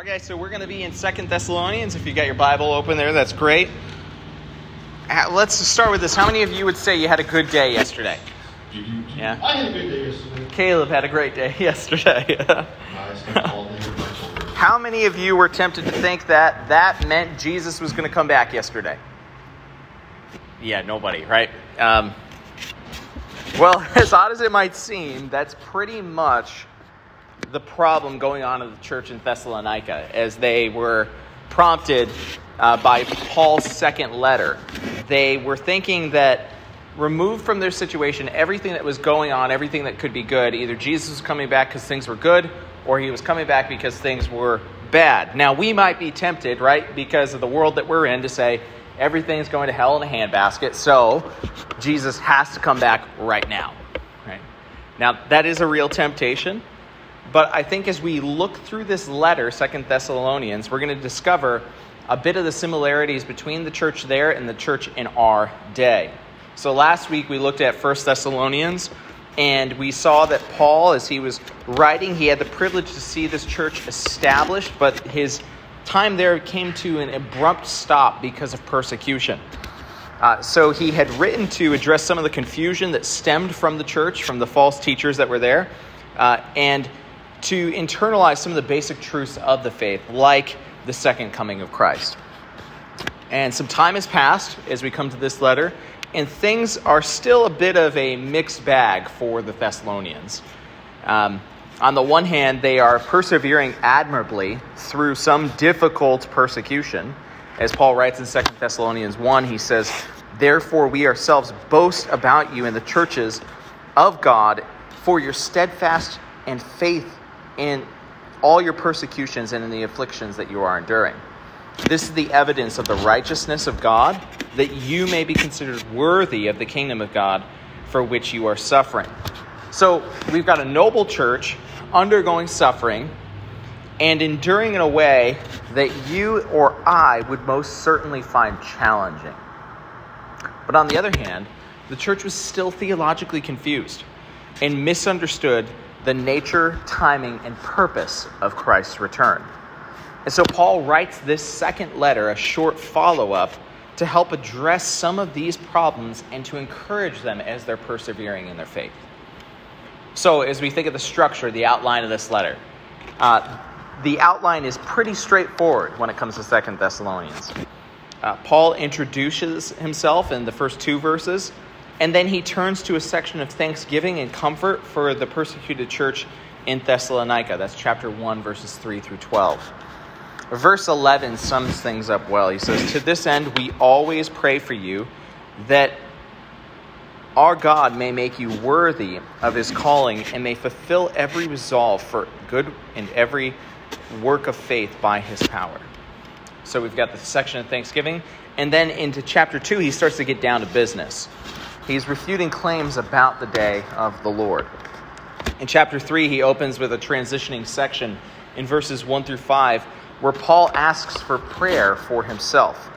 Okay, so we're going to be in Second Thessalonians. If you got your Bible open there, that's great. Let's start with this. How many of you would say you had a good day yesterday? Yeah. I had a good day yesterday. Caleb had a great day yesterday. I spent all day with my children. How many of you were tempted to think that that meant Jesus was going to come back yesterday? Yeah, nobody, right? Um, well, as odd as it might seem, that's pretty much the problem going on in the church in Thessalonica as they were prompted uh, by Paul's second letter. They were thinking that removed from their situation everything that was going on, everything that could be good, either Jesus was coming back because things were good or he was coming back because things were bad. Now, we might be tempted, right, because of the world that we're in, to say everything's going to hell in a handbasket, so Jesus has to come back right now. Right? Now, that is a real temptation. But I think as we look through this letter, Second Thessalonians, we're going to discover a bit of the similarities between the church there and the church in our day. So last week we looked at First Thessalonians, and we saw that Paul, as he was writing, he had the privilege to see this church established, but his time there came to an abrupt stop because of persecution. Uh, so he had written to address some of the confusion that stemmed from the church, from the false teachers that were there, uh, and to internalize some of the basic truths of the faith, like the second coming of Christ. And some time has passed as we come to this letter, and things are still a bit of a mixed bag for the Thessalonians. Um, on the one hand, they are persevering admirably through some difficult persecution. As Paul writes in 2 Thessalonians 1, he says, Therefore, we ourselves boast about you in the churches of God for your steadfast and faith in all your persecutions and in the afflictions that you are enduring. This is the evidence of the righteousness of God, that you may be considered worthy of the kingdom of God for which you are suffering. So we've got a noble church undergoing suffering and enduring in a way that you or I would most certainly find challenging. But on the other hand, the church was still theologically confused and misunderstood the nature, timing, and purpose of Christ's return. And so Paul writes this second letter, a short follow up, to help address some of these problems and to encourage them as they're persevering in their faith. So, as we think of the structure, the outline of this letter, uh, the outline is pretty straightforward when it comes to Second Thessalonians. Uh, Paul introduces himself in the first two verses, and then he turns to a section of thanksgiving and comfort for the persecuted church in Thessalonica. That's chapter 1, verses 3 through 12. Verse 11 sums things up well. He says, To this end, we always pray for you that our God may make you worthy of his calling and may fulfill every resolve for good and every work of faith by his power. So we've got the section of Thanksgiving. And then into chapter 2, he starts to get down to business. He's refuting claims about the day of the Lord. In chapter 3, he opens with a transitioning section in verses 1 through 5 where Paul asks for prayer for himself.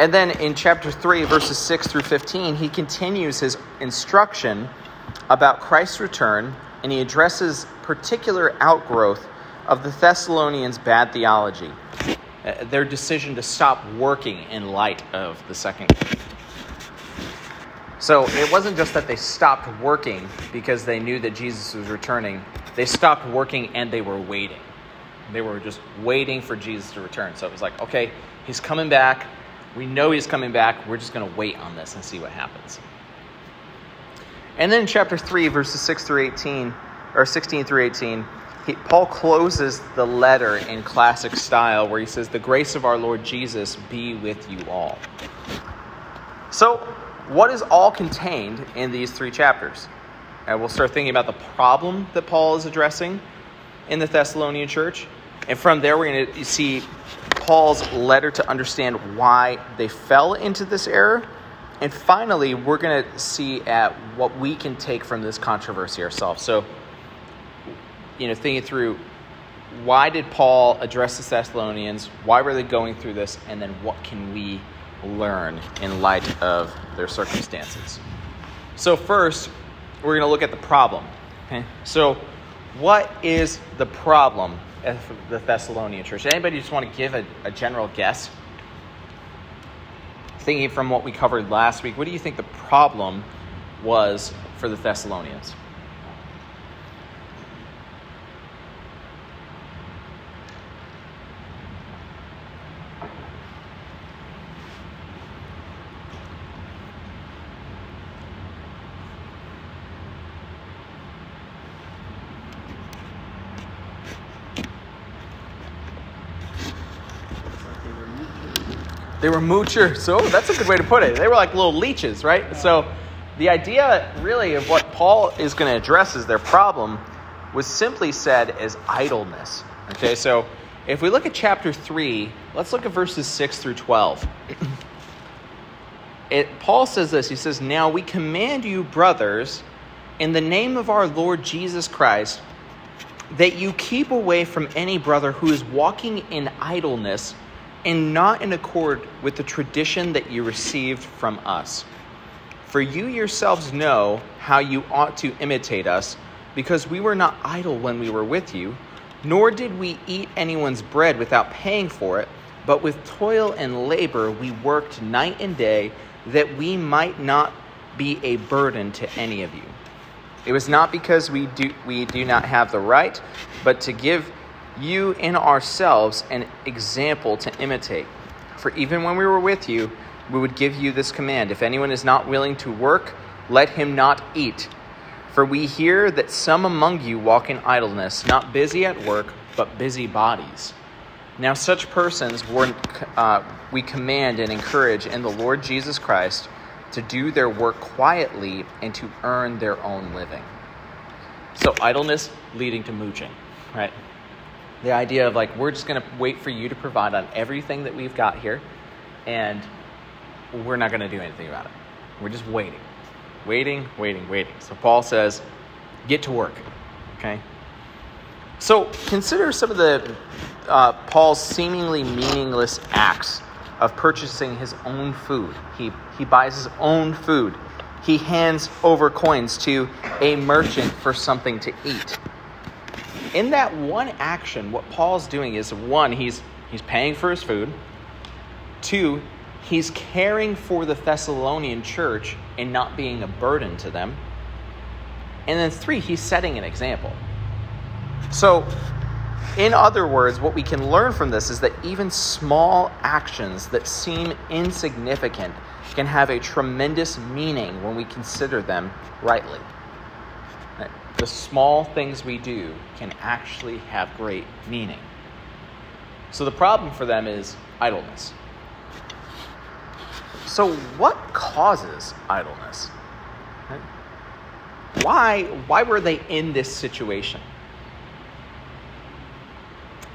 And then in chapter 3, verses 6 through 15, he continues his instruction about Christ's return and he addresses particular outgrowth of the Thessalonians' bad theology, uh, their decision to stop working in light of the second. So it wasn't just that they stopped working because they knew that Jesus was returning, they stopped working and they were waiting. They were just waiting for Jesus to return. So it was like, okay, he's coming back. We know he's coming back. We're just going to wait on this and see what happens. And then in chapter 3, verses 6 through 18, or 16 through 18, he, Paul closes the letter in classic style where he says, The grace of our Lord Jesus be with you all. So, what is all contained in these three chapters? And we'll start thinking about the problem that Paul is addressing in the Thessalonian church. And from there, we're going to see Paul's letter to understand why they fell into this error. And finally, we're going to see at what we can take from this controversy ourselves. So, you know, thinking through why did Paul address the Thessalonians? Why were they going through this? And then what can we learn in light of their circumstances? So, first, we're going to look at the problem. Okay? So, what is the problem at the Thessalonian church? Anybody just want to give a, a general guess? Thinking from what we covered last week, what do you think the problem was for the Thessalonians? They were moochers. So that's a good way to put it. They were like little leeches, right? So the idea really of what Paul is going to address as their problem was simply said as idleness. Okay, so if we look at chapter 3, let's look at verses 6 through 12. It, Paul says this He says, Now we command you, brothers, in the name of our Lord Jesus Christ, that you keep away from any brother who is walking in idleness and not in accord with the tradition that you received from us. For you yourselves know how you ought to imitate us, because we were not idle when we were with you, nor did we eat anyone's bread without paying for it, but with toil and labor we worked night and day, that we might not be a burden to any of you. It was not because we do, we do not have the right, but to give you in ourselves an example to imitate. For even when we were with you, we would give you this command If anyone is not willing to work, let him not eat. For we hear that some among you walk in idleness, not busy at work, but busy bodies. Now, such persons uh, we command and encourage in the Lord Jesus Christ to do their work quietly and to earn their own living. So, idleness leading to mooching, right? The idea of like, we're just going to wait for you to provide on everything that we've got here, and we're not going to do anything about it. We're just waiting, waiting, waiting, waiting. So Paul says, get to work. Okay? So consider some of the uh, Paul's seemingly meaningless acts of purchasing his own food. He, he buys his own food. He hands over coins to a merchant for something to eat in that one action, what Paul's doing is one, he's he's paying for his food. Two, he's caring for the Thessalonian church and not being a burden to them. And then three, he's setting an example. So, in other words, what we can learn from this is that even small actions that seem insignificant can have a tremendous meaning when we consider them rightly the small things we do can actually have great meaning. So the problem for them is idleness. So, what causes idleness? Why, why were they in this situation?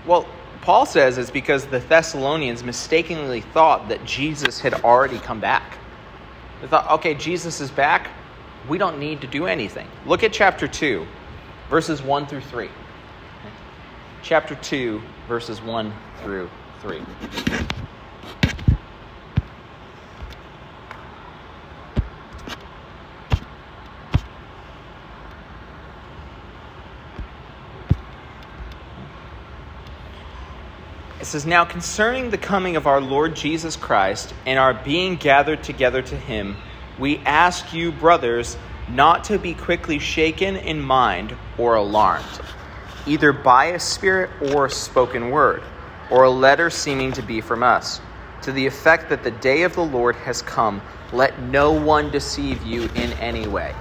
Well, Paul says it's because the Thessalonians mistakenly thought that Jesus had already come back. They thought, okay, Jesus is back we don't need to do anything. Look at chapter 2, verses 1 through 3. Chapter 2, verses 1 through 3. It says, Now concerning the coming of our Lord Jesus Christ and our being gathered together to him, we ask you, brothers, not to be quickly shaken in mind or alarmed, either by a spirit or a spoken word, or a letter seeming to be from us, to the effect that the day of the Lord has come. Let no one deceive you in any way.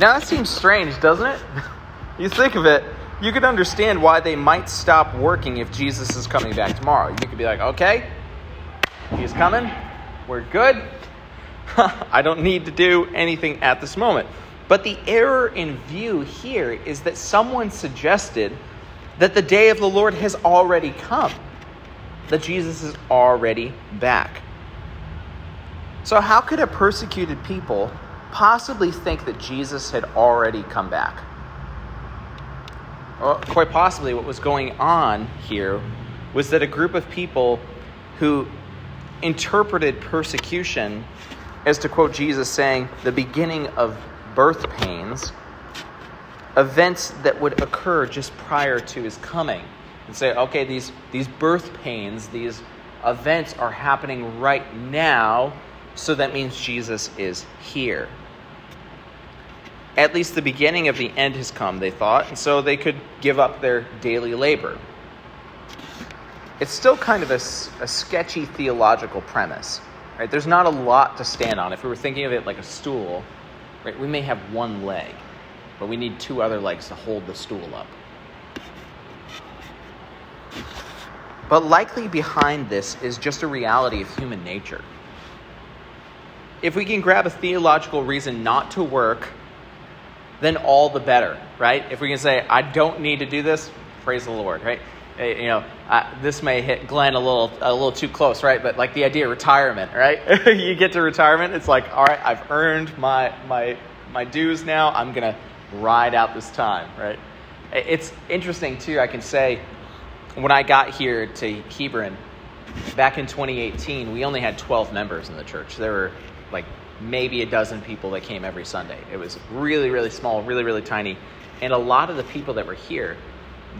Now that seems strange, doesn't it? you think of it, you could understand why they might stop working if Jesus is coming back tomorrow. You could be like, okay, he's coming we're good. I don't need to do anything at this moment. But the error in view here is that someone suggested that the day of the Lord has already come, that Jesus is already back. So, how could a persecuted people possibly think that Jesus had already come back? Well, quite possibly, what was going on here was that a group of people who interpreted persecution as to quote Jesus saying, the beginning of birth pains, events that would occur just prior to his coming and say, okay, these, these birth pains, these events are happening right now, so that means Jesus is here. At least the beginning of the end has come, they thought, and so they could give up their daily labor. It's still kind of a, a sketchy theological premise. Right? There's not a lot to stand on. If we were thinking of it like a stool, right, we may have one leg, but we need two other legs to hold the stool up. But likely behind this is just a reality of human nature. If we can grab a theological reason not to work, then all the better, right? If we can say, I don't need to do this, praise the Lord, right? You know, uh, this may hit Glenn a little a little too close, right? But like the idea of retirement, right? you get to retirement, it's like, all right, I've earned my my my dues now. I'm gonna ride out this time, right? It's interesting too. I can say when I got here to Hebron back in 2018, we only had 12 members in the church. There were like maybe a dozen people that came every Sunday. It was really, really small, really, really tiny. And a lot of the people that were here,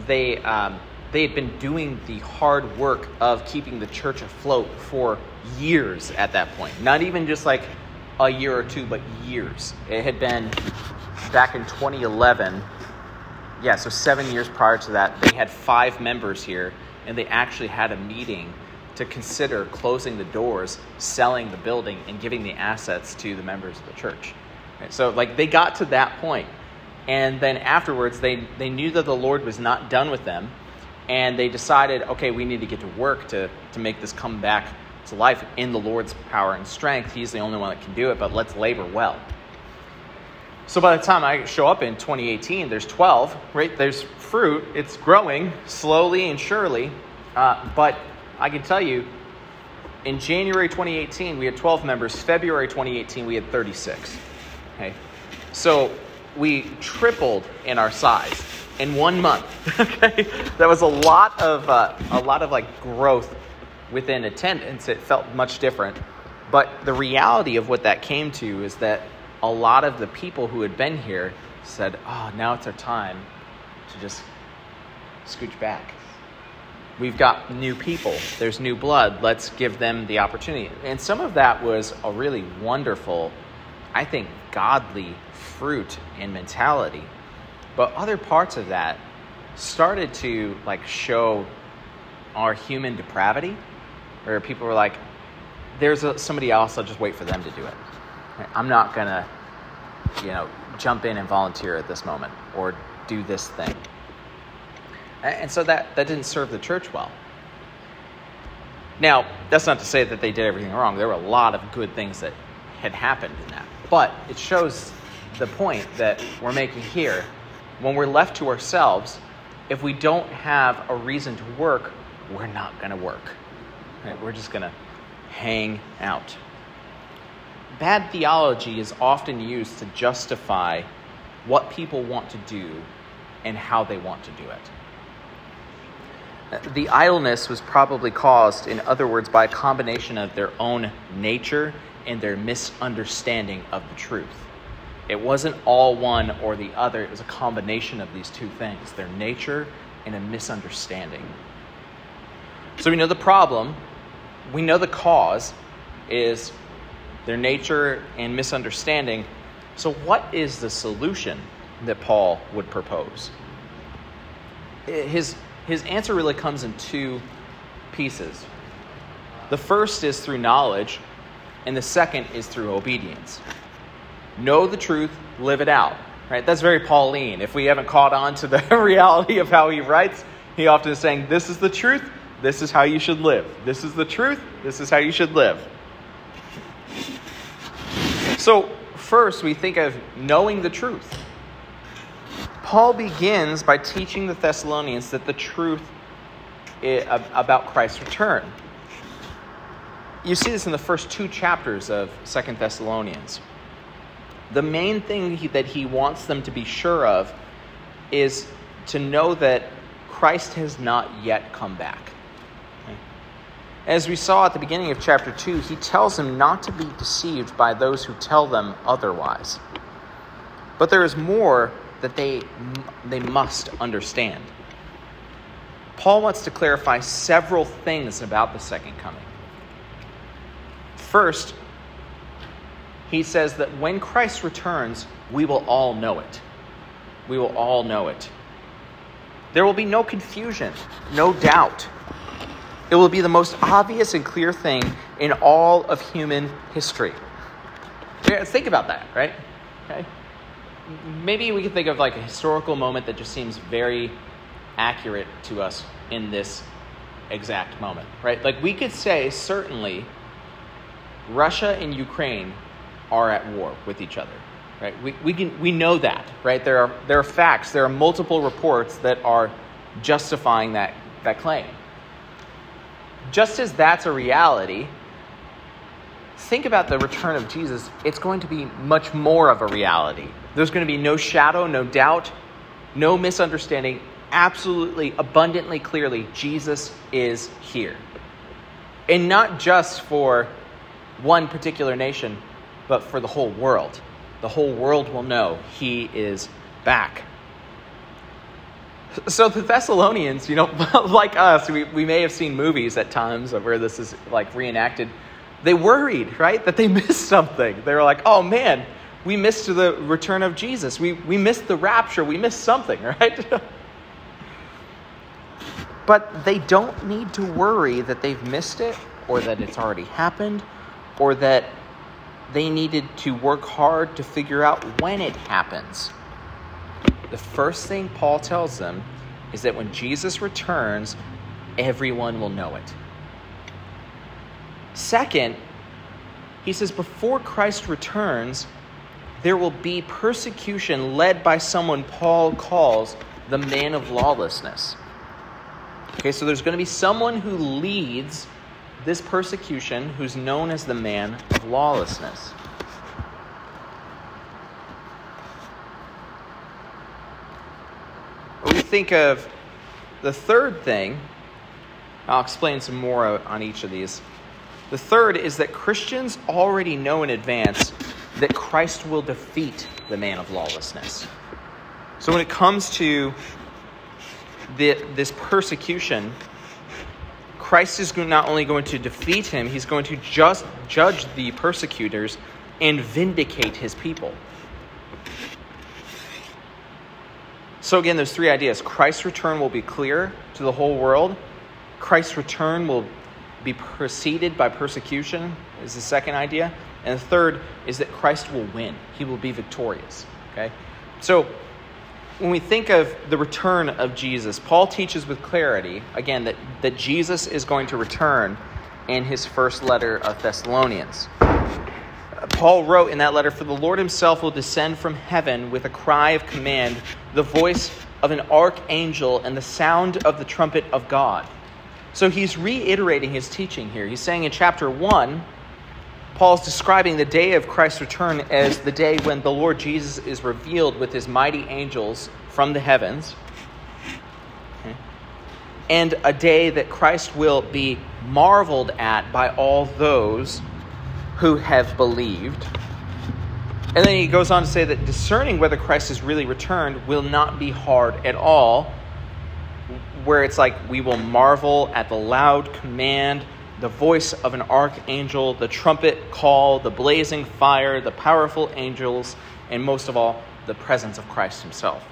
they um, they had been doing the hard work of keeping the church afloat for years at that point. Not even just like a year or two, but years. It had been back in 2011 yeah, so seven years prior to that, they had five members here, and they actually had a meeting to consider closing the doors, selling the building, and giving the assets to the members of the church. So, like, they got to that point, and then afterwards, they they knew that the Lord was not done with them, and they decided, okay, we need to get to work to to make this come back to life in the Lord's power and strength. He's the only one that can do it, but let's labor well. So by the time I show up in 2018, there's 12, right? There's fruit. It's growing slowly and surely. Uh, but I can tell you, in January 2018, we had 12 members. February 2018, we had 36. Okay? So we tripled in our size in one month. okay? That was a lot of, uh, a lot of like growth within attendance. It felt much different. But the reality of what that came to is that a lot of the people who had been here said, oh, now it's our time to just scooch back. We've got new people, there's new blood, let's give them the opportunity. And some of that was a really wonderful, I think, godly fruit and mentality. But other parts of that started to like show our human depravity, where people were like, there's a, somebody else, I'll just wait for them to do it. I'm not to, you know, jump in and volunteer at this moment or do this thing. And so that, that didn't serve the church well. Now, that's not to say that they did everything wrong. There were a lot of good things that had happened in that. But it shows the point that we're making here. When we're left to ourselves, if we don't have a reason to work, we're not going to work. Right? We're just going to hang out bad theology is often used to justify what people want to do and how they want to do it. The idleness was probably caused, in other words, by a combination of their own nature and their misunderstanding of the truth. It wasn't all one or the other, it was a combination of these two things their nature and a misunderstanding. So we know the problem, we know the cause is their nature and misunderstanding. So, what is the solution that Paul would propose? Eh, his, his answer really comes in two pieces. The first is through knowledge, and the second is through obedience. Know the truth, live it out. Right? That's very Pauline. If we haven't caught on to the reality of how he writes, he often is saying, This is the truth, this is how you should live. This is the truth, this is how you should live. So, first, we think of knowing the truth. Paul begins by teaching the Thessalonians that the truth about Christ's return. You see this in the first two chapters of Second Thessalonians. The main thing he, that he wants them to be sure of is to know that Christ has not yet come back. As we saw at the beginning of chapter 2, he tells them not to be deceived by those who tell them otherwise. But there is more that they, they must understand. Paul wants to clarify several things about the second coming. First, he says that when Christ returns, we will all know it. We will all know it. There will be no confusion, no doubt. It will be the most obvious and clear thing in all of human history. Think about that, right? Okay. Maybe we can think of like a historical moment that just seems very accurate to us in this exact moment, right? Like we could say certainly Russia and Ukraine are at war with each other, right? We, we, can, we know that, right? There are, there are facts, there are multiple reports that are justifying that, that claim. Just as that's a reality, think about the return of Jesus. It's going to be much more of a reality. There's going to be no shadow, no doubt, no misunderstanding. Absolutely, abundantly clearly, Jesus is here. And not just for one particular nation, but for the whole world. The whole world will know he is back. So the Thessalonians, you know, like us, we, we may have seen movies at times where this is like reenacted. They worried, right, that they missed something. They were like, oh man, we missed the return of Jesus. We, we missed the rapture. We missed something, right? but they don't need to worry that they've missed it or that it's already happened or that they needed to work hard to figure out when it happens. The first thing Paul tells them is that when Jesus returns, everyone will know it. Second, he says, before Christ returns, there will be persecution led by someone Paul calls the man of lawlessness. Okay, so there's going to be someone who leads this persecution who's known as the man of lawlessness. We think of the third thing, I'll explain some more on each of these. The third is that Christians already know in advance that Christ will defeat the man of lawlessness. So when it comes to the, this persecution, Christ is not only going to defeat him, he's going to just judge the persecutors and vindicate his people. So, again, there's three ideas Christ's return will be clear to the whole world, Christ's return will be preceded by persecution, is the second idea. And the third is that Christ will win, he will be victorious. Okay? So, when we think of the return of Jesus, Paul teaches with clarity, again, that, that Jesus is going to return in his first letter of Thessalonians. Paul wrote in that letter, For the Lord himself will descend from heaven with a cry of command, the voice of an archangel, and the sound of the trumpet of God. So he's reiterating his teaching here. He's saying in chapter 1, Paul's describing the day of Christ's return as the day when the Lord Jesus is revealed with his mighty angels from the heavens, and a day that Christ will be marveled at by all those who have believed. And then he goes on to say that discerning whether Christ has really returned will not be hard at all, where it's like we will marvel at the loud command the voice of an archangel, the trumpet call, the blazing fire, the powerful angels, and most of all, the presence of Christ himself.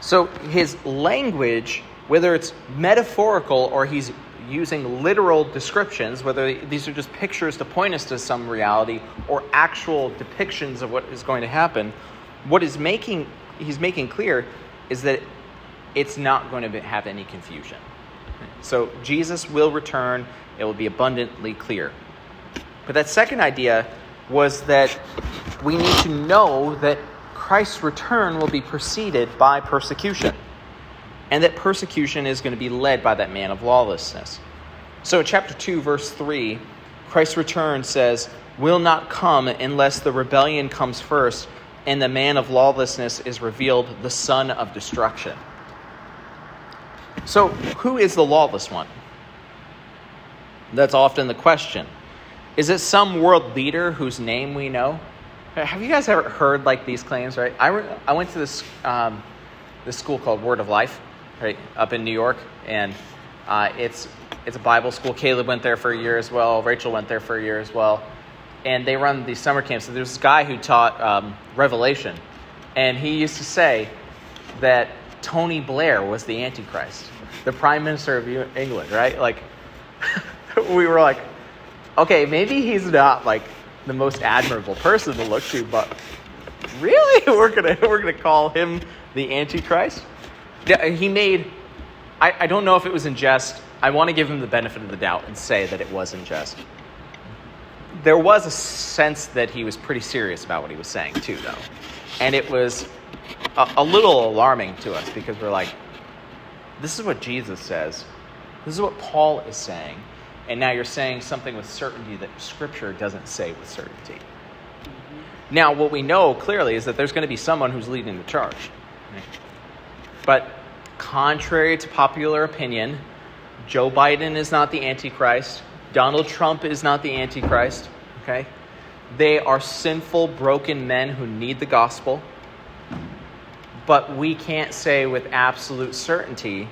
So his language, whether it's metaphorical or he's using literal descriptions, whether these are just pictures to point us to some reality or actual depictions of what is going to happen, what is making he's making clear is that it's not going to have any confusion. So Jesus will return, it will be abundantly clear. But that second idea was that we need to know that Christ's return will be preceded by persecution, and that persecution is going to be led by that man of lawlessness. So in chapter 2, verse 3, Christ's return says, Will not come unless the rebellion comes first and the man of lawlessness is revealed, the son of destruction. So, who is the lawless one? That's often the question. Is it some world leader whose name we know? Have you guys ever heard like these claims? Right. I, re- I went to this um, this school called Word of Life, right, up in New York, and uh, it's it's a Bible school. Caleb went there for a year as well. Rachel went there for a year as well, and they run these summer camps. And there's this guy who taught um, Revelation, and he used to say that Tony Blair was the Antichrist, the Prime Minister of England, right? Like, we were like, okay, maybe he's not like the most admirable person to look to, but really, we're gonna we're gonna call him the Antichrist? Yeah, he made. I, I don't know if it was in jest. I want to give him the benefit of the doubt and say that it was in jest. There was a sense that he was pretty serious about what he was saying too, though, and it was a, a little alarming to us because we're like, this is what Jesus says. This is what Paul is saying. And now you're saying something with certainty that Scripture doesn't say with certainty. Mm-hmm. Now, what we know clearly is that there's going to be someone who's leading the charge. But contrary to popular opinion, Joe Biden is not the Antichrist. Donald Trump is not the Antichrist. Okay? They are sinful, broken men who need the gospel. But we can't say with absolute certainty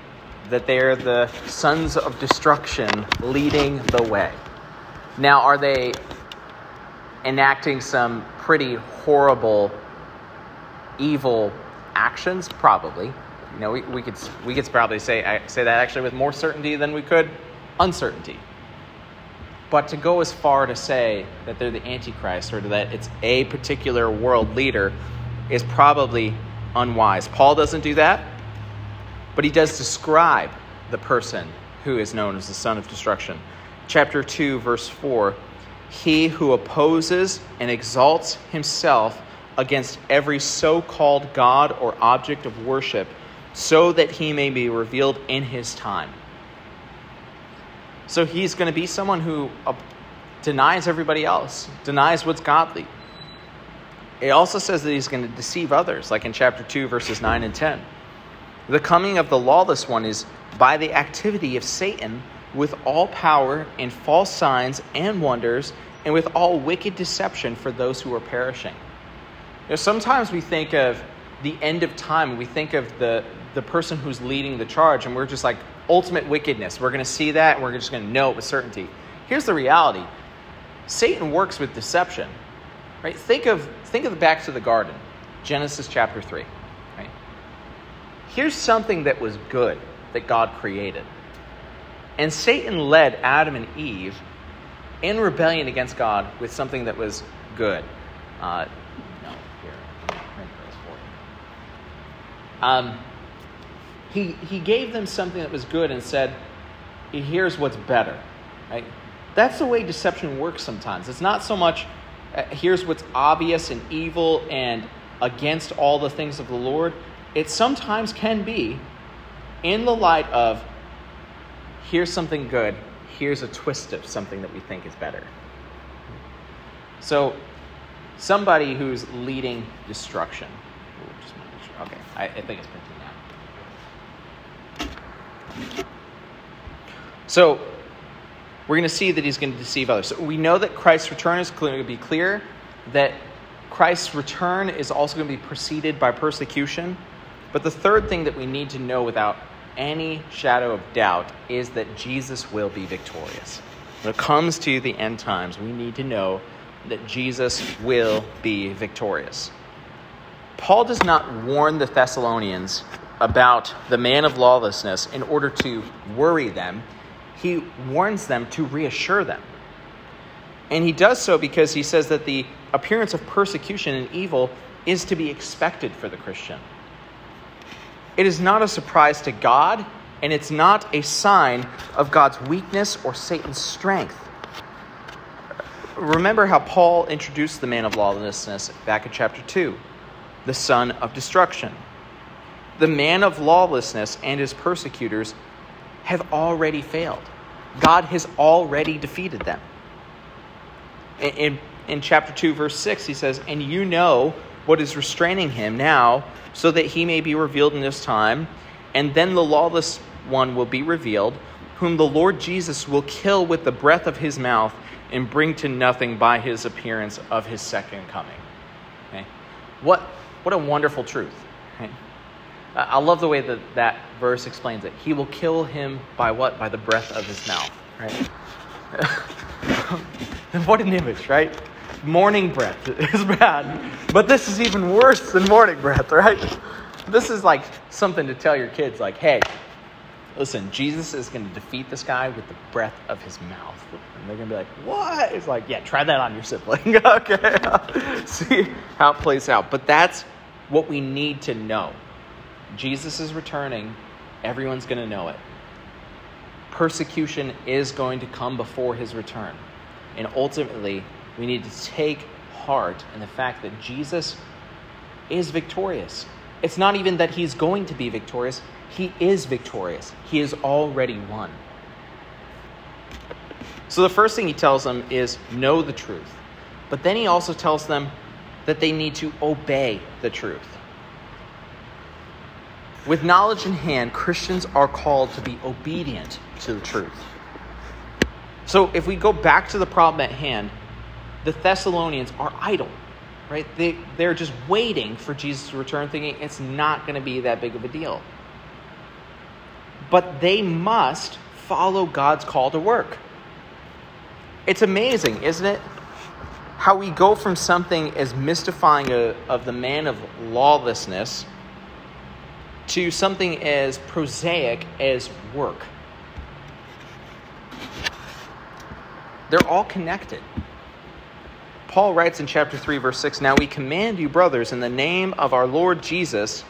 that they are the sons of destruction leading the way. Now, are they enacting some pretty horrible, evil actions? Probably. You know, we, we could we could probably say say that actually with more certainty than we could uncertainty. But to go as far to say that they're the Antichrist or that it's a particular world leader is probably unwise. Paul doesn't do that, but he does describe the person who is known as the son of destruction. Chapter 2, verse 4 He who opposes and exalts himself against every so called God or object of worship, so that he may be revealed in his time. So he's going to be someone who uh, denies everybody else, denies what's godly. It also says that he's going to deceive others, like in chapter 2, verses 9 and 10. The coming of the lawless one is by the activity of Satan with all power and false signs and wonders and with all wicked deception for those who are perishing. You know, sometimes we think of the end of time, we think of the, the person who's leading the charge, and we're just like, ultimate wickedness. We're going to see that, and we're just going to know it with certainty. Here's the reality Satan works with deception. Right? Think of, think of the back to the garden, Genesis chapter 3. Right? Here's something that was good that God created. And Satan led Adam and Eve in rebellion against God with something that was good. Uh, no, here. Um, he, he gave them something that was good and said, here's what's better. Right? That's the way deception works sometimes. It's not so much, uh, here's what's obvious and evil and against all the things of the Lord. It sometimes can be in the light of, here's something good, here's a twist of something that we think is better. So, somebody who's leading destruction. Ooh, okay, I, I think it's printing now. So, we're going to see that he's going to deceive others. So we know that Christ's return is going to be clear, that Christ's return is also going to be preceded by persecution. But the third thing that we need to know without any shadow of doubt is that Jesus will be victorious. When it comes to the end times, we need to know that Jesus will be victorious. Paul does not warn the Thessalonians about the man of lawlessness in order to worry them, he warns them to reassure them. And he does so because he says that the appearance of persecution and evil is to be expected for the Christian. It is not a surprise to God, and it's not a sign of God's weakness or Satan's strength. Remember how Paul introduced the man of lawlessness back in chapter 2 the son of destruction. The man of lawlessness and his persecutors have already failed. God has already defeated them. In, in, in, chapter 2, verse 6, he says, And you know what is restraining him now, so that he may be revealed in this time, and then the lawless one will be revealed, whom the Lord Jesus will kill with the breath of his mouth and bring to nothing by his appearance of his second coming. Okay? What, what a wonderful truth. Right? I love the way that that verse explains it. He will kill him by what? By the breath of his mouth. Right? what an image, right? Morning breath is bad, but this is even worse than morning breath, right? This is like something to tell your kids, like, hey, listen, Jesus is going to defeat this guy with the breath of his mouth. And they're going to be like, what? It's like, yeah, try that on your sibling. okay. See how it plays out. But that's what we need to know. Jesus is returning, everyone's going to know it. Persecution is going to come before his return. And ultimately, we need to take heart in the fact that Jesus is victorious. It's not even that he's going to be victorious, he is victorious. He has already won. So the first thing he tells them is know the truth. But then he also tells them that they need to obey the truth. With knowledge in hand, Christians are called to be obedient to the truth. So if we go back to the problem at hand, the Thessalonians are idle, right? They, they're just waiting for Jesus to return, thinking it's not going to be that big of a deal. But they must follow God's call to work. It's amazing, isn't it? How we go from something as mystifying a, of the man of lawlessness to something as prosaic as work. They're all connected. Paul writes in chapter 3, verse 6 Now we command you, brothers, in the name of our Lord Jesus,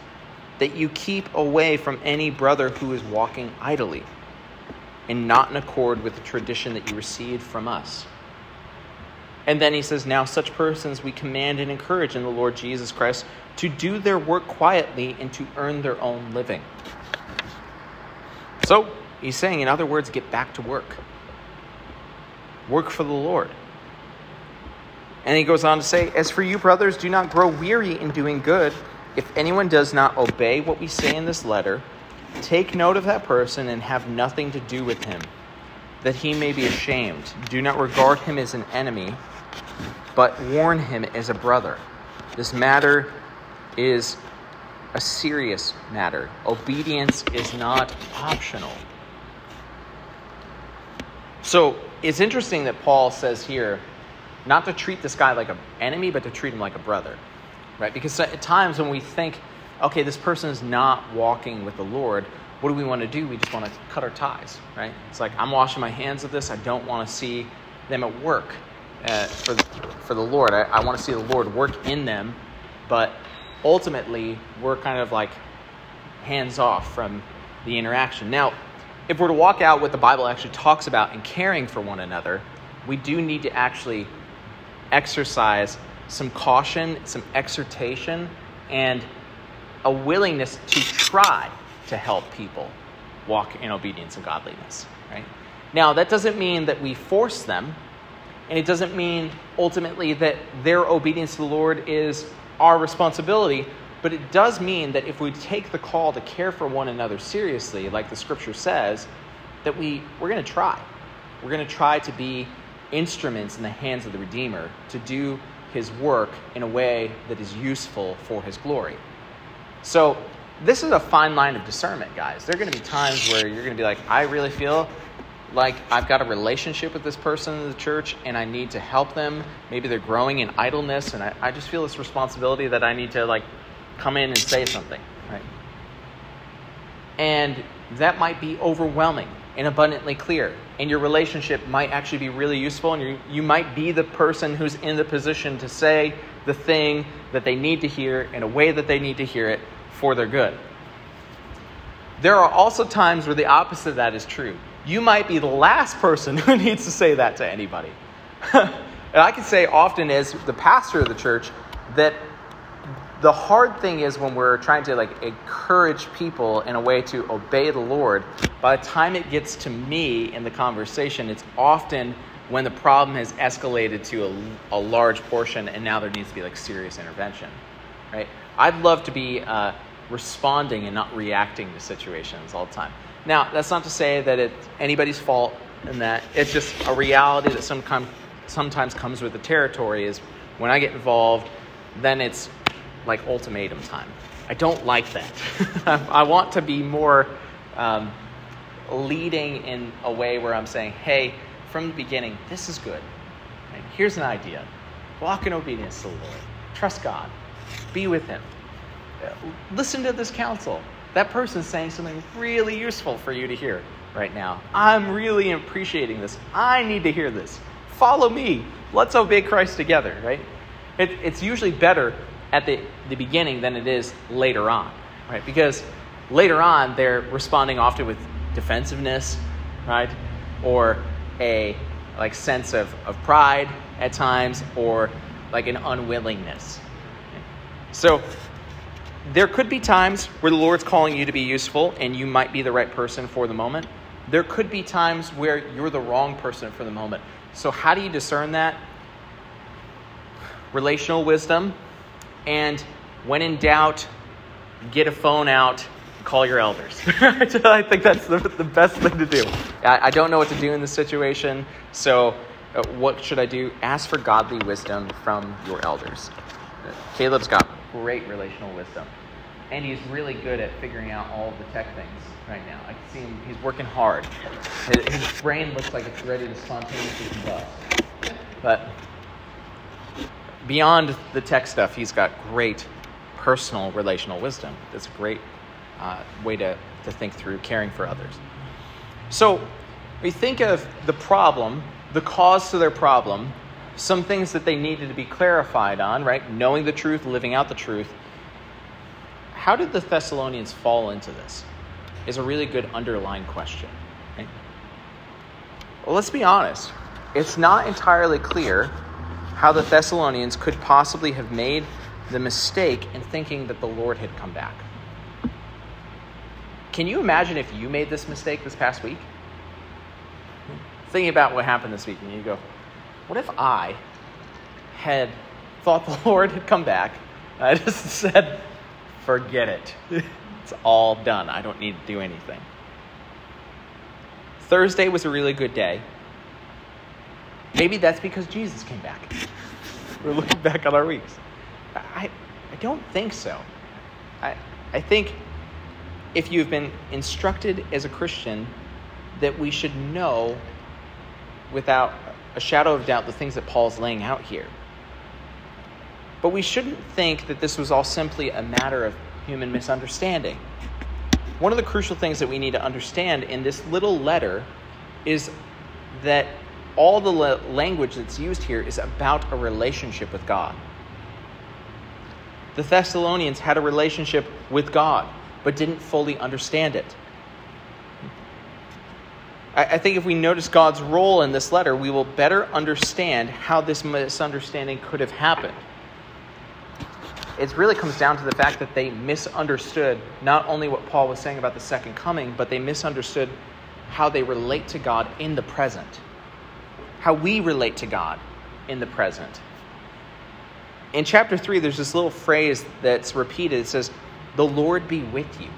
that you keep away from any brother who is walking idly and not in accord with the tradition that you received from us. And then he says, Now such persons we command and encourage in the Lord Jesus Christ to do their work quietly and to earn their own living. So he's saying, in other words, get back to work. Work for the Lord. And he goes on to say, As for you, brothers, do not grow weary in doing good. If anyone does not obey what we say in this letter, take note of that person and have nothing to do with him, that he may be ashamed. Do not regard him as an enemy, but warn him as a brother. This matter is a serious matter. Obedience is not optional. So it's interesting that Paul says here not to treat this guy like an enemy, but to treat him like a brother, right? Because at times when we think, okay, this person is not walking with the Lord, what do we want to do? We just want to cut our ties, right? It's like, I'm washing my hands of this. I don't want to see them at work uh, for, the, for the Lord. I, I want to see the Lord work in them, but ultimately, we're kind of like hands off from the interaction. Now, if we're to walk out what the Bible actually talks about in caring for one another, we do need to actually exercise some caution, some exhortation, and a willingness to try to help people walk in obedience and godliness, right? Now, that doesn't mean that we force them, and it doesn't mean ultimately that their obedience to the Lord is our responsibility, but it does mean that if we take the call to care for one another seriously, like the scripture says, that we, we're going to try. We're going to try to be instruments in the hands of the Redeemer to do his work in a way that is useful for his glory. So, this is a fine line of discernment, guys. There are going to be times where you're going to be like, I really feel like I've got a relationship with this person in the church and I need to help them. Maybe they're growing in idleness and I, I just feel this responsibility that I need to like come in and say something, right? And that might be overwhelming and abundantly clear. And your relationship might actually be really useful, and you, you might be the person who's in the position to say the thing that they need to hear in a way that they need to hear it for their good. There are also times where the opposite of that is true. You might be the last person who needs to say that to anybody. and I can say often, as the pastor of the church, that the hard thing is when we're trying to like encourage people in a way to obey the Lord, by the time it gets to me in the conversation, it's often when the problem has escalated to a, a large portion and now there needs to be like serious intervention, right? I'd love to be uh, responding and not reacting to situations all the time. Now, that's not to say that it's anybody's fault in that. It's just a reality that sometimes sometimes comes with the territory is when I get involved, then it's like ultimatum time. I don't like that. I want to be more um, leading in a way where I'm saying, hey, from the beginning, this is good. And here's an idea walk in obedience to the Lord, trust God, be with Him, listen to this counsel. That person's saying something really useful for you to hear right now. I'm really appreciating this. I need to hear this. Follow me. Let's obey Christ together, right? It, it's usually better at the, the beginning than it is later on, right? Because later on, they're responding often with defensiveness, right? Or a like sense of, of pride at times, or like an unwillingness. So there could be times where the Lord's calling you to be useful and you might be the right person for the moment. There could be times where you're the wrong person for the moment. So, how do you discern that? Relational wisdom, and when in doubt, get a phone out, call your elders. I think that's the, the best thing to do. I, I, don't know what to do in this situation, so uh, what should I do? Ask for godly wisdom from your elders. Caleb's got great relational wisdom and he's really good at figuring out all the tech things right now. I can see him; he's working hard. His, his brain looks like it's ready to spontaneously combust. But beyond the tech stuff, he's got great personal relational wisdom. That's a great uh, way to, to think through caring for others. So we think of the problem, the cause to their problem, some things that they needed to be clarified on, right? Knowing the truth, living out the truth how did the Thessalonians fall into this? Is a really good underlying question. Right? Well, let's be honest. It's not entirely clear how the Thessalonians could possibly have made the mistake in thinking that the Lord had come back. Can you imagine if you made this mistake this past week? Thinking about what happened this week, and you go, what if I had thought the Lord had come back? I just said, forget it. it's all done. I don't need to do anything. Thursday was a really good day. Maybe that's because Jesus came back. We're looking back on our weeks. I, I don't think so. I, I think if you've been instructed as a Christian that we should know without a shadow of doubt the things that Paul's laying out here. But we shouldn't think that this was all simply a matter of human misunderstanding. One of the crucial things that we need to understand in this little letter is that all the language that's used here is about a relationship with God. The Thessalonians had a relationship with God, but didn't fully understand it. I think if we notice God's role in this letter, we will better understand how this misunderstanding could have happened it really comes down to the fact that they misunderstood not only what Paul was saying about the second coming, but they misunderstood how they relate to God in the present, how we relate to God in the present. In chapter 3, there's this little phrase that's repeated. It says, The Lord be with you.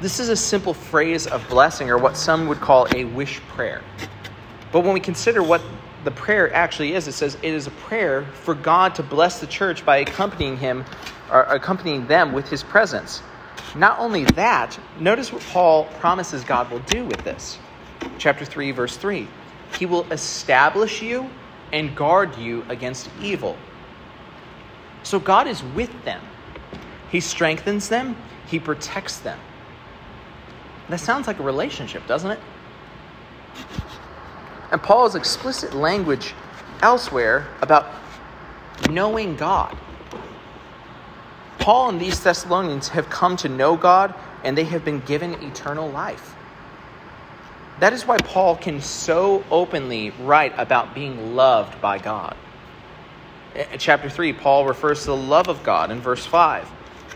This is a simple phrase of blessing, or what some would call a wish prayer. But when we consider what the prayer actually is. It says it is a prayer for God to bless the church by accompanying him or accompanying them with his presence. Not only that, notice what Paul promises God will do with this. Chapter 3, verse 3. He will establish you and guard you against evil. So God is with them. He strengthens them, He protects them. That sounds like a relationship, doesn't it? And Paul's explicit language elsewhere about knowing God. Paul and these Thessalonians have come to know God and they have been given eternal life. That is why Paul can so openly write about being loved by God. In chapter 3, Paul refers to the love of God in verse 5.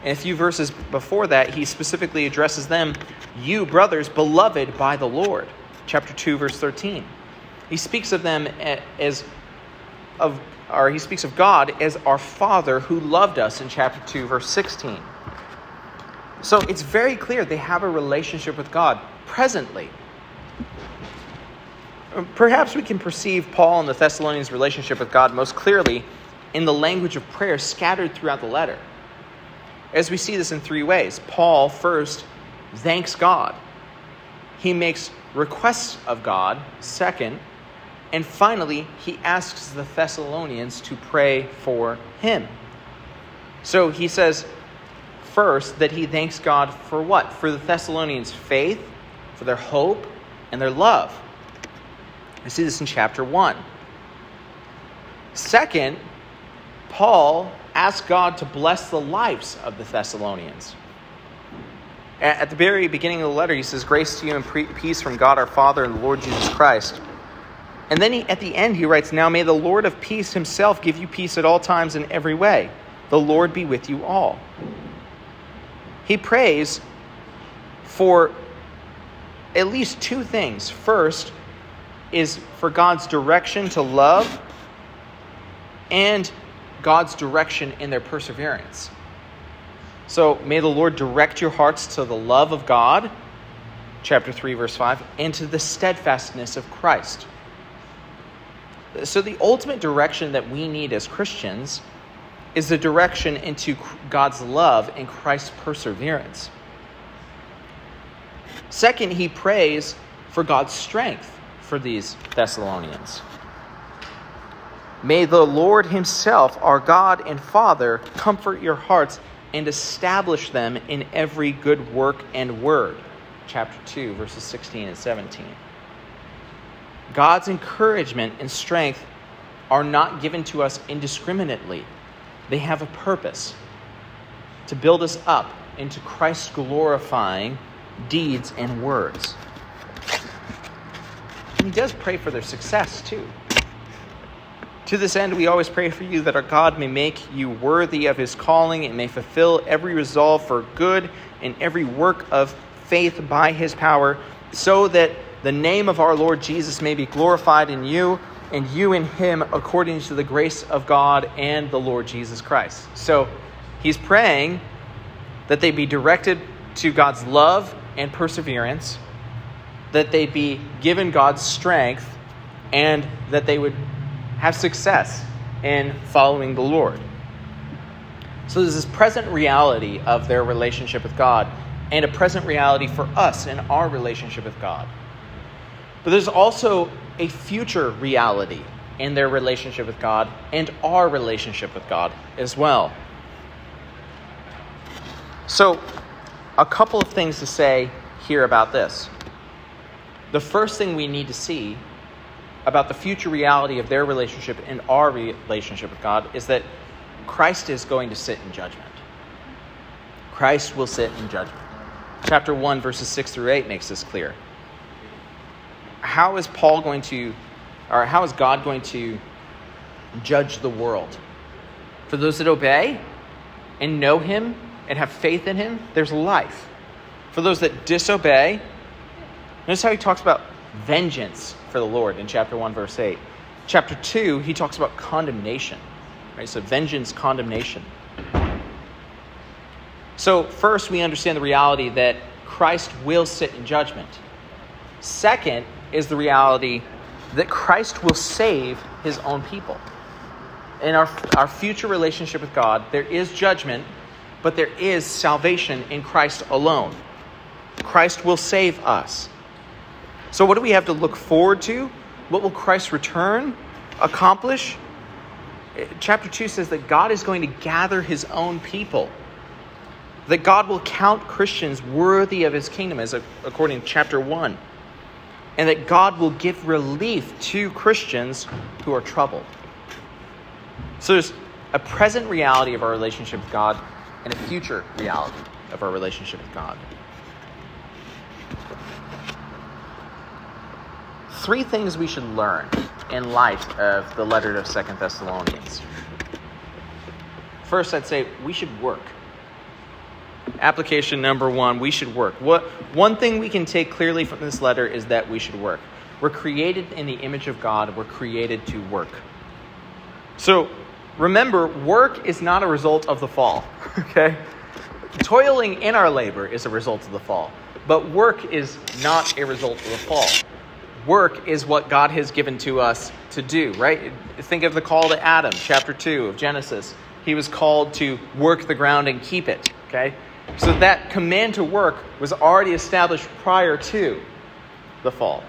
And a few verses before that, he specifically addresses them, You, brothers, beloved by the Lord. Chapter 2, verse 13. He speaks of them as of or he speaks of God as our Father who loved us in chapter 2 verse 16. So it's very clear they have a relationship with God presently. Perhaps we can perceive Paul and the Thessalonians' relationship with God most clearly in the language of prayer scattered throughout the letter. As we see this in three ways Paul first thanks God, he makes requests of God, second, and finally, he asks the Thessalonians to pray for him. So he says, first, that he thanks God for what? For the Thessalonians' faith, for their hope, and their love. I see this in chapter 1. Second, Paul asks God to bless the lives of the Thessalonians. At the very beginning of the letter, he says, Grace to you and peace from God our Father and the Lord Jesus Christ. And then he, at the end, he writes, Now may the Lord of peace himself give you peace at all times in every way. The Lord be with you all. He prays for at least two things. First is for God's direction to love and God's direction in their perseverance. So may the Lord direct your hearts to the love of God, chapter 3, verse 5, and to the steadfastness of Christ. So, the ultimate direction that we need as Christians is the direction into God's love and Christ's perseverance. Second, he prays for God's strength for these Thessalonians. May the Lord Himself, our God and Father, comfort your hearts and establish them in every good work and word. Chapter 2, verses 16 and 17. God's encouragement and strength are not given to us indiscriminately, they have a purpose to build us up into Christ's glorifying deeds and words. He does pray for their success too. To this end, we always pray for you that our God may make you worthy of his calling and may fulfill every resolve for good and every work of faith by his power, so that the name of our Lord Jesus may be glorified in you and you in him according to the grace of God and the Lord Jesus Christ. So he's praying that they be directed to God's love and perseverance, that they be given God's strength, and that they would have success in following the Lord. So there's this present reality of their relationship with God and a present reality for us in our relationship with God. But there's also a future reality in their relationship with God and our relationship with God as well. So, a couple of things to say here about this. The first thing we need to see about the future reality of their relationship and our relationship with God is that Christ is going to sit in judgment. Christ will sit in judgment. Chapter 1, verses 6 through 8 makes this clear how is Paul going to, or how is God going to judge the world? For those that obey and know Him and have faith in Him, there's life. For those that disobey, notice how he talks about vengeance for the Lord in chapter 1, verse 8. Chapter 2, he talks about condemnation. Right? So, vengeance, condemnation. So, first, we understand the reality that Christ will sit in judgment. Second, is the reality that Christ will save his own people. In our, our future relationship with God, there is judgment, but there is salvation in Christ alone. Christ will save us. So, what do we have to look forward to? What will Christ's return accomplish? Eh, chapter 2 says that God is going to gather his own people, that God will count Christians worthy of his kingdom, as according to chapter 1 and that God will give relief to Christians who are troubled. So there's a present reality of our relationship with God and a future reality of our relationship with God. Three things we should learn in light of the letter of Second Thessalonians. First, I'd say we should work. Application number one we should work. What one thing we can take clearly from this letter is that we should work. We're created in the image of god. We're created to work. So remember work is not a result of the fall okay? Toiling in our labor is a result of the fall but work is not a result of the fall work is what God has given to us to do, right? Think of the call to Adam, chapter 2 of Genesis. He was called to work the ground and keep it, okay? So that command to work was already established prior to the fall.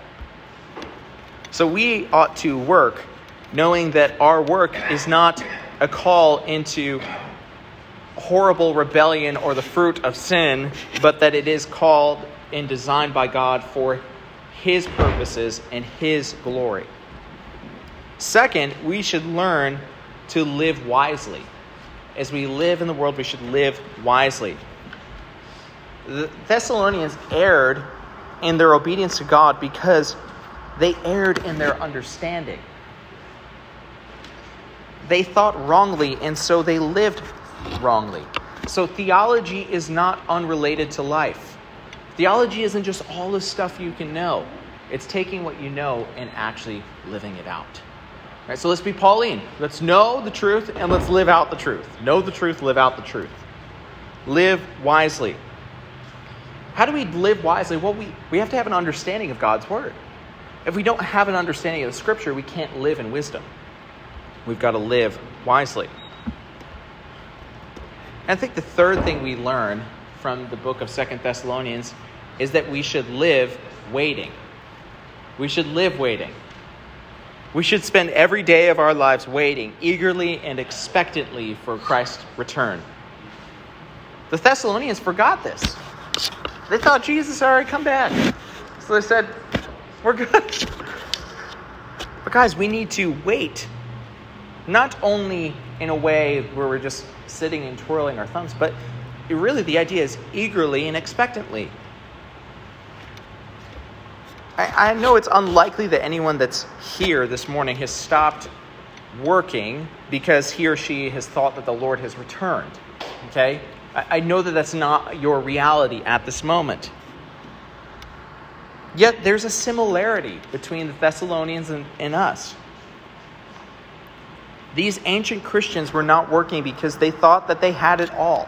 So we ought to work knowing that our work is not a call into horrible rebellion or the fruit of sin, but that it is called and designed by God for His purposes and His glory. Second, we should learn to live wisely. As we live in the world, we should live wisely. The Thessalonians erred in their obedience to God because they erred in their understanding. They thought wrongly, and so they lived wrongly. So theology is not unrelated to life. Theology isn't just all the stuff you can know. It's taking what you know and actually living it out. All right, so let's be Pauline. Let's know the truth and let's live out the truth. Know the truth, live out the truth. Live wisely. How do we live wisely? Well, we, we have to have an understanding of God's word. If we don't have an understanding of the scripture, we can't live in wisdom. We've got to live wisely. And I think the third thing we learn from the book of Second Thessalonians is that we should live waiting. We should live waiting. We should spend every day of our lives waiting eagerly and expectantly for Christ's return. The Thessalonians forgot this. They thought Jesus already come back. So they said, We're good. But guys, we need to wait. Not only in a way where we're just sitting and twirling our thumbs, but really the idea is eagerly and expectantly. I, I know it's unlikely that anyone that's here this morning has stopped working because he or she has thought that the Lord has returned. Okay? I, I know that that's not your reality at this moment. Yet there's a similarity between the Thessalonians and, and us. These ancient Christians were not working because they thought that they had it all.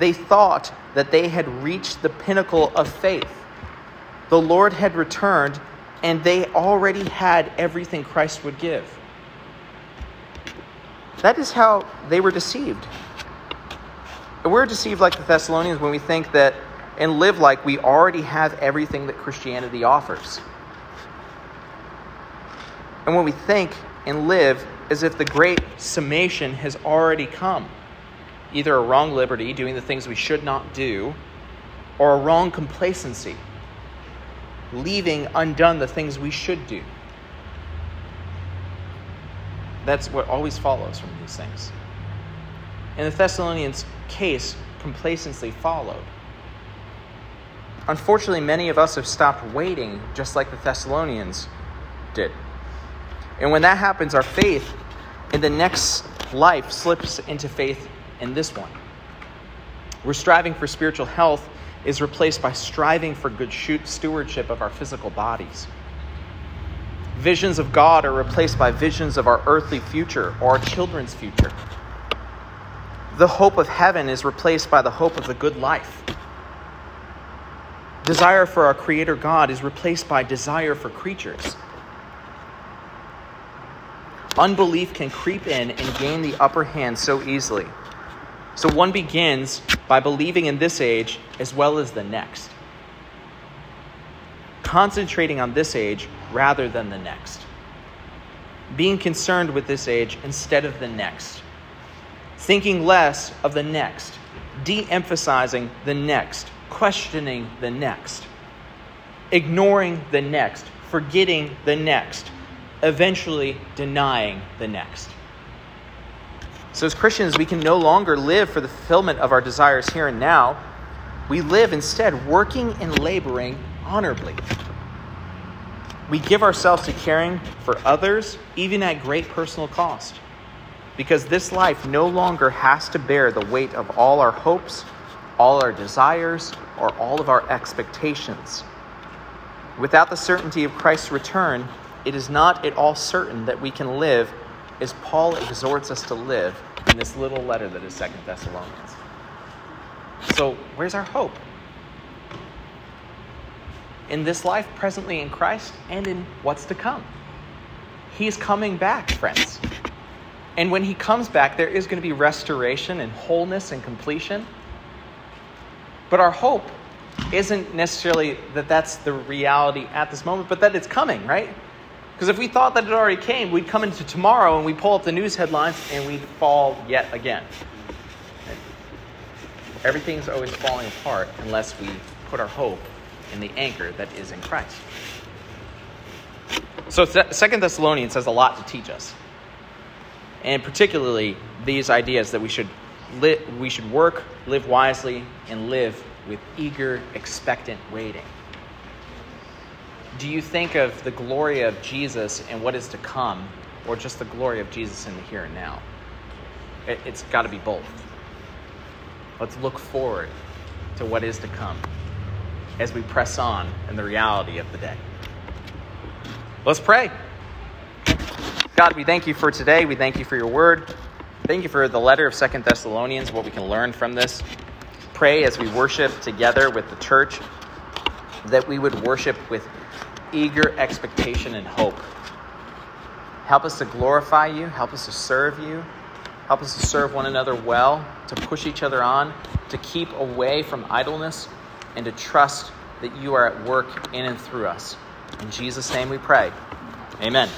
They thought that they had reached the pinnacle of faith. The Lord had returned, and they already had everything Christ would give. That is how they were deceived. We're deceived like the Thessalonians when we think that and live like we already have everything that Christianity offers. And when we think and live as if the great summation has already come either a wrong liberty, doing the things we should not do, or a wrong complacency, leaving undone the things we should do. That's what always follows from these things. In the Thessalonians' case, complacency followed. Unfortunately, many of us have stopped waiting just like the Thessalonians did. And when that happens, our faith in the next life slips into faith in this one. We're striving for spiritual health is replaced by striving for good stewardship of our physical bodies. Visions of God are replaced by visions of our earthly future or our children's future. The hope of heaven is replaced by the hope of the good life. Desire for our Creator God is replaced by desire for creatures. Unbelief can creep in and gain the upper hand so easily. So one begins by believing in this age as well as the next, concentrating on this age rather than the next, being concerned with this age instead of the next, thinking less of the next, de emphasizing the next, questioning the next, ignoring the next, forgetting the next, eventually denying the next. So, as Christians, we can no longer live for the fulfillment of our desires here and now. We live instead working and laboring honorably. We give ourselves to caring for others, even at great personal cost, because this life no longer has to bear the weight of all our hopes, all our desires, or all of our expectations. Without the certainty of Christ's return, it is not at all certain that we can live as Paul exhorts us to live in this little letter that is Second Thessalonians. So, where's our hope? in this life, presently in Christ, and in what's to come. He's coming back, friends. And when he comes back, there is going to be restoration and wholeness and completion. But our hope isn't necessarily that that's the reality at this moment, but that it's coming, right? Because if we thought that it already came, we'd come into tomorrow and we pull up the news headlines and we'd fall yet again. Everything's always falling apart unless we put our hope in the anchor that is in Christ. So Second Thessalonians has a lot to teach us. And particularly these ideas that we should li- we should work, live wisely, and live with eager, expectant waiting. Do you think of the glory of Jesus and what is to come, or just the glory of Jesus in the here and now? It, it's got to be both. Let's look forward to what is to come as we press on in the reality of the day. Let's pray. God, we thank you for today. We thank you for your word. Thank you for the letter of Second Thessalonians, what we can learn from this. Pray as we worship together with the church that we would worship with eager expectation and hope. Help us to glorify you, help us to serve you, help us to serve one another well, to push each other on, to keep away from idleness, and to trust that you are at work in and through us. In Jesus' name we pray. Amen.